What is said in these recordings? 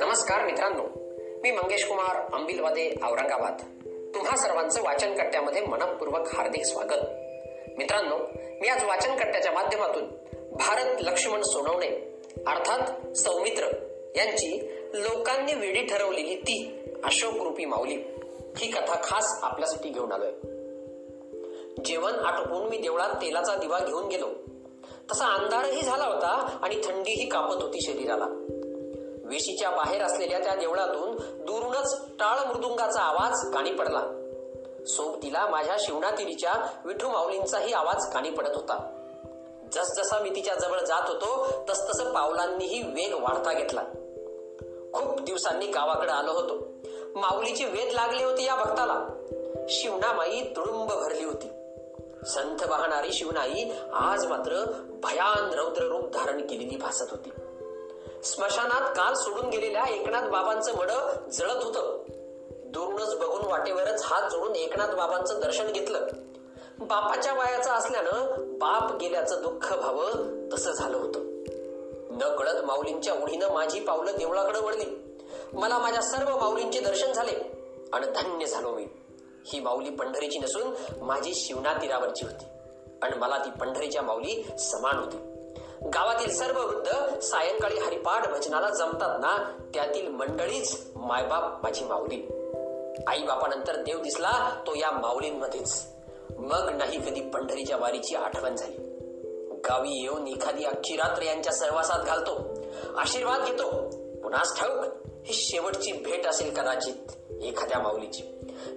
नमस्कार मित्रांनो मी मंगेश कुमार अंबिलवादे औरंगाबाद. तुम्हा सर्वांचं वाचन कट्ट्यामध्ये मनपूर्वक हार्दिक स्वागत. मित्रांनो मी आज वाचन कट्ट्याच्या माध्यमातून भारत लक्ष्मण सोनवणे अर्थात सौमित्र यांची लोकांनी वेडी ठरवलेली ती अशोक रूपी माऊली ही कथा खास आपल्यासाठी घेऊन आलोय. जेवण आटोपून मी देवळात तेलाचा दिवा घेऊन गेलो. तसा अंधारही झाला होता आणि थंडीही कापत होती शरीराला. वेशीच्या बाहेर असलेल्या त्या देवळातून दुरूनच टाळ मृदुंगाचा आवाज कानी पडला. सोबतीला माझ्या शिवणातिरीच्या विठू माऊलींचाही आवाज कानी पडत होता. जसजसा मी तिच्या जवळ जात होतो तसतस पावलांनीही वेग वाढता घेतला. खूप दिवसांनी गावाकडे आलो होतो. माऊलीचे वेद लागले होते या भक्ताला. शिवणामाई तुडुंब भरली होती. संथ वाहणारी शिवनाई आज मात्र भयान रौद्र रूप धारण केलेली भासत होती. स्मशानात काल सोडून गेलेल्या एकनाथ बाबांचं मड जळत होतं. दुरूनच बघून वाटेवरच हात जोडून एकनाथ बाबांचं दर्शन घेतलं. बापाच्या वयाचं असल्यानं बाप गेल्याचं दुःख व्हावं तसं झालं होतं. न कळत माऊलींच्या ओढीनं माझी पावलं देवळाकडे वळली. मला माझ्या सर्व माऊलींचे दर्शन झाले आणि धन्य झालो मी. ही माऊली पंढरीची नसून माझी शिवना तीरावरची होती. आणि मला ती पंढरीच्या माऊली समान होती. गावातील सर्व वृद्ध सायंकाळी हरिपाठ भजनाला जमतात ना त्यातील मंडळीच मायबाप माझी माऊली. आई बापानंतर देव दिसला तो या माऊलींमध्येच. मग नाही कधी पंढरीच्या वारीची आठवण झाली. गावी येऊन एखादी अख्खी रात्र यांच्या सहवासात घालतो आशीर्वाद घेतो. पुन्हाच ठाऊक ही शेवटची भेट असेल कदाचित एखाद्या माऊलीची.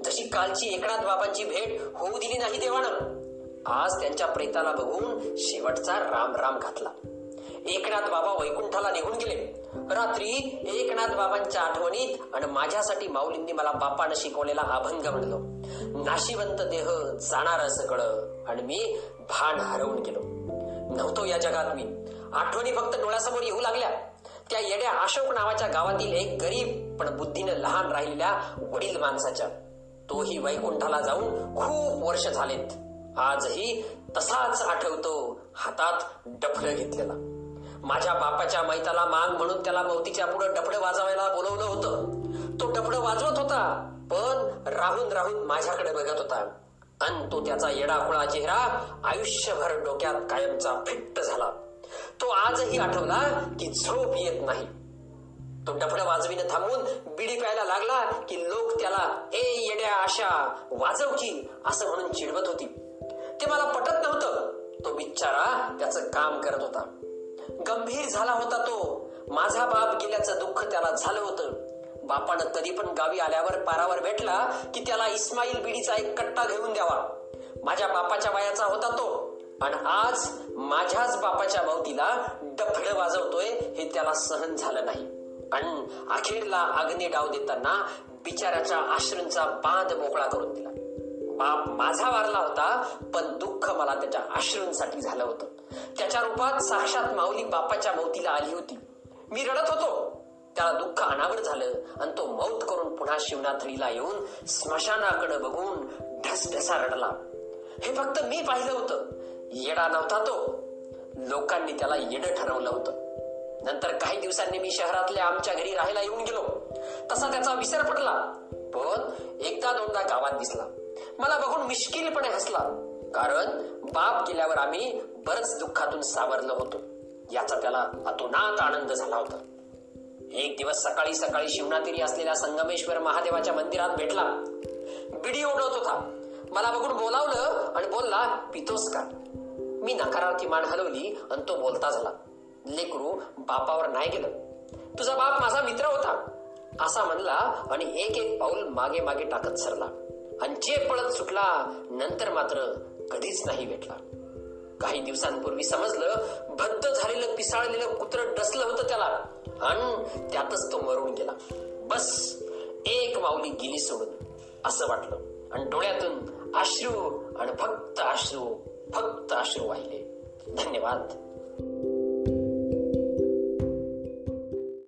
तशी कालची एकनाथ बाबांची भेट होऊ दिली नाही देवानं. आज त्यांच्या प्रेताला बघून शेवटचा राम राम घातला. एकनाथ बाबा वैकुंठाला निघून गेले. रात्री एकनाथ बाबांच्या आठवणीत आणि माझ्यासाठी माऊलींनी मला बापानं शिकवलेला अभंग म्हणलो. नाशिवंत देह जाणार सगळं आणि मी भान हरवून गेलो. नव्हतो या जगात मी. आठवणी फक्त डोळ्यासमोर येऊ लागल्या. त्या येड्या अशोक नावाच्या गावातील एक गरीब पण बुद्धीनं लहान राहिलेल्या वडील माणसाच्या. तोही वैकुंठाला जाऊन खूप वर्ष झालेत. आजही तसाच आठवतो हातात डफळ घेतलेला. माझ्या बापाच्या मैताला मांग म्हणून त्याला मौतीच्या पुढे डफड वाजवायला बोलवलं होतं. तो डफड वाजवत होता पण राहून राहून माझ्याकडे बघत होता. अन तो त्याचा येडाखुळा चेहरा आयुष्यभर डोक्यात कायमचा फिट्ट झाला. तो आजही आठवला की झोप येत नाही. तो डफड वाजवीनं थांबून बिडी प्यायला लागला की लोक त्याला ए येड्या आशा वाजव की असं म्हणून चिडवत होती. ते मला पटत नव्हतं. तो बिचारा त्याचं काम करत होता. गंभीर झाला होता तो. माझा बाप गेल्याचं दुःख त्याला झालं होतं. बापानं तरी पण गावी आल्यावर पारावर भेटला की त्याला इस्माईल बिडीचा एक कट्टा घेऊन द्यावा. माझ्या बापाच्या वयाचा होता तो. आणि आज माझ्याच बापाच्या भावतीला डफड वाजवतोय हे त्याला सहन झालं नाही. आणि अखेरला अग्नी डाव देताना बिचाऱ्याच्या आश्रूंचा बांध मोकळा करून दिला. बाप माझा वारला होता पण दुःख मला त्याच्या आश्रूंसाठी झालं होतं. त्याच्या रूपात साक्षात माऊली बापाच्या मौतीला आली होती. मी रडत होतो. त्याला दुःख अनावर झालं आणि तो मौत करून पुन्हा शिवनाथळीला येऊन स्मशानाकडे बघून ढसढसा रडला. हे फक्त मी पाहिलं होतं. येडा नव्हता तो. लोकांनी त्याला येडं ठरवलं होतं. नंतर काही दिवसांनी मी शहरातल्या आमच्या घरी राहायला येऊन गेलो. तसा त्याचा विसर पडला. पण एकदा दोनदा गावात दिसला. मला बघून मिश्किलपणे हसला. कारण बाप गेल्यावर आम्ही बरंच दुःखातून सावरलो होतो. याचा त्याला अतोनात आनंद झाला होता. एक दिवस सकाळी सकाळी शिवनातिरी असलेल्या संगमेश्वर महादेवाच्या मंदिरात भेटला. बिडी ओढवत होता. मला बघून बोलावलं आणि बोलला पितोस का मी नकारार्थी मान हलवली आणि तो बोलता झाला. लेकरू बापावर नाही गेलं. तुझा बाप माझा मित्र होता. असा म्हणला आणि एक एक पाऊल मागे मागे टाकत सरला. आणि जे पळत सुटला नंतर मात्र कधीच नाही भेटला. काही दिवसांपूर्वी समजलं भद्द झालेलं पिसाळलेलं कुत्र डसलं होतं त्याला. आणि त्यातच तो मरून गेला. बस एक माऊली गेली सोडून असं वाटलं. आणि डोळ्यातून अश्रू आणि फक्त अश्रू फक्त अश्रू वाहिले. धन्यवाद.